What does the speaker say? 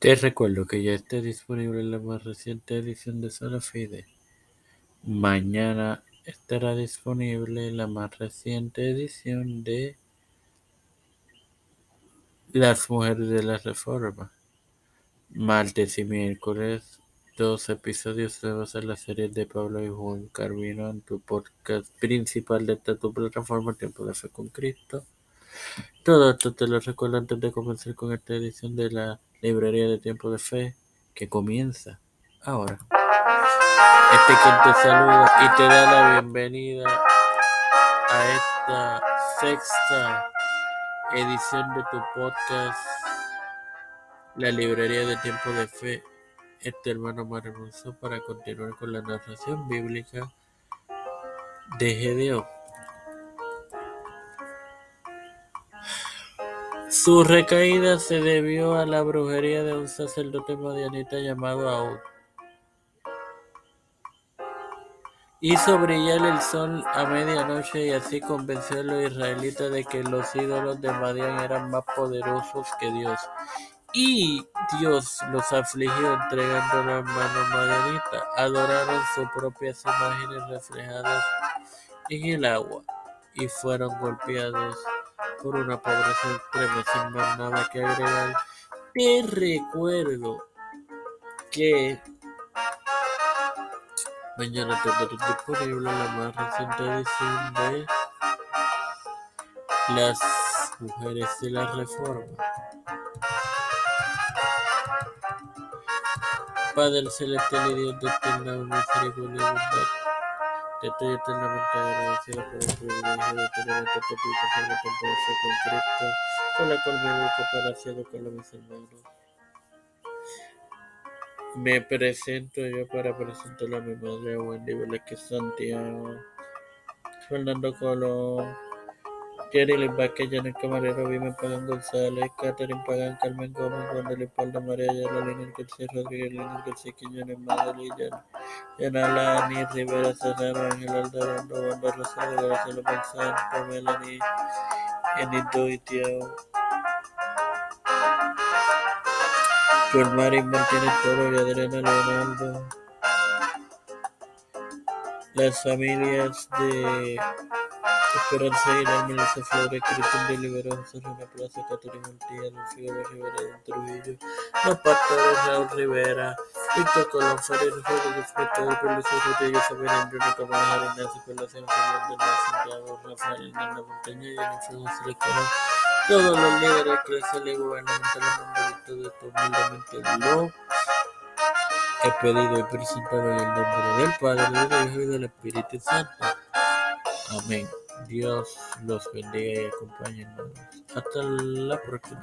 Te recuerdo que ya está disponible la más reciente edición de Sola Fide. Mañana estará disponible la más reciente edición de Las Mujeres de la Reforma. Martes y miércoles, dos episodios nuevos en la serie de Pablo y Juan Carvino en tu podcast principal de esta tu plataforma Tiempo de Fe con Cristo. Todo esto te lo recuerdo antes de comenzar con esta edición de la librería de Tiempo de Fe que comienza ahora. Este quien te saluda y te da la bienvenida a esta sexta edición de tu podcast, la librería de Tiempo de Fe. Este hermano maravilloso para continuar con la narración bíblica de Gedeón. Su recaída se debió a la brujería de un sacerdote madianita llamado Aud. Hizo brillar el sol a medianoche y así convenció a los israelitas de que los ídolos de Madian eran más poderosos que Dios. Y Dios los afligió entregando a mano madianita. Adoraron sus propias imágenes reflejadas en el agua y fueron golpeados por una pobreza extrema sin más nada que agregar. Te recuerdo que mañana tendré disponible la más reciente edición de Las Mujeres de la Reforma. Padre Celestial y Dios de eterna misericordia estoy eternamente agradecido por el privilegio de tener esta Tiempo de Fe con Cristo, con la cual me busco para hacer con mis hermanos. Me presento yo para presentar a mi madre Wendy Velázquez Santiago, Fernando Colón, Jerry Vázquez, Janet Camarero, Vimen Pagán González, Catherine Pagán, Carmen Gómez, Wanda Lipalda, María Ayala, García Rodríguez, Lina García Quiñones, Madeline, Yanala, Ani Rivera Serrano, Ángel Aldarondo, Wanda Rosario, Graciela González, Pamela Ni, Enito Itiao, Marín Martínez Toro y Adriana Leonardo. Las familias de Esperanza Aguilar, Melissa Flores, Cristian de Libero, José René Plaza, Caterina Montilla, Figueroa Rivera, Don Trujillo, Los Pastores, Raúl Rivera, Víctor Colón, Farid Rodríguez, Pelación, Fernando Santiago, Rafael Hernández Montaña, todos los líderes eclesiales y gubernamentales de esto humildemente lo he pedido y presentado en el nombre del Padre, del Hijo y del Espíritu Santo. Amén. Dios los bendiga y acompañe. Hasta la próxima.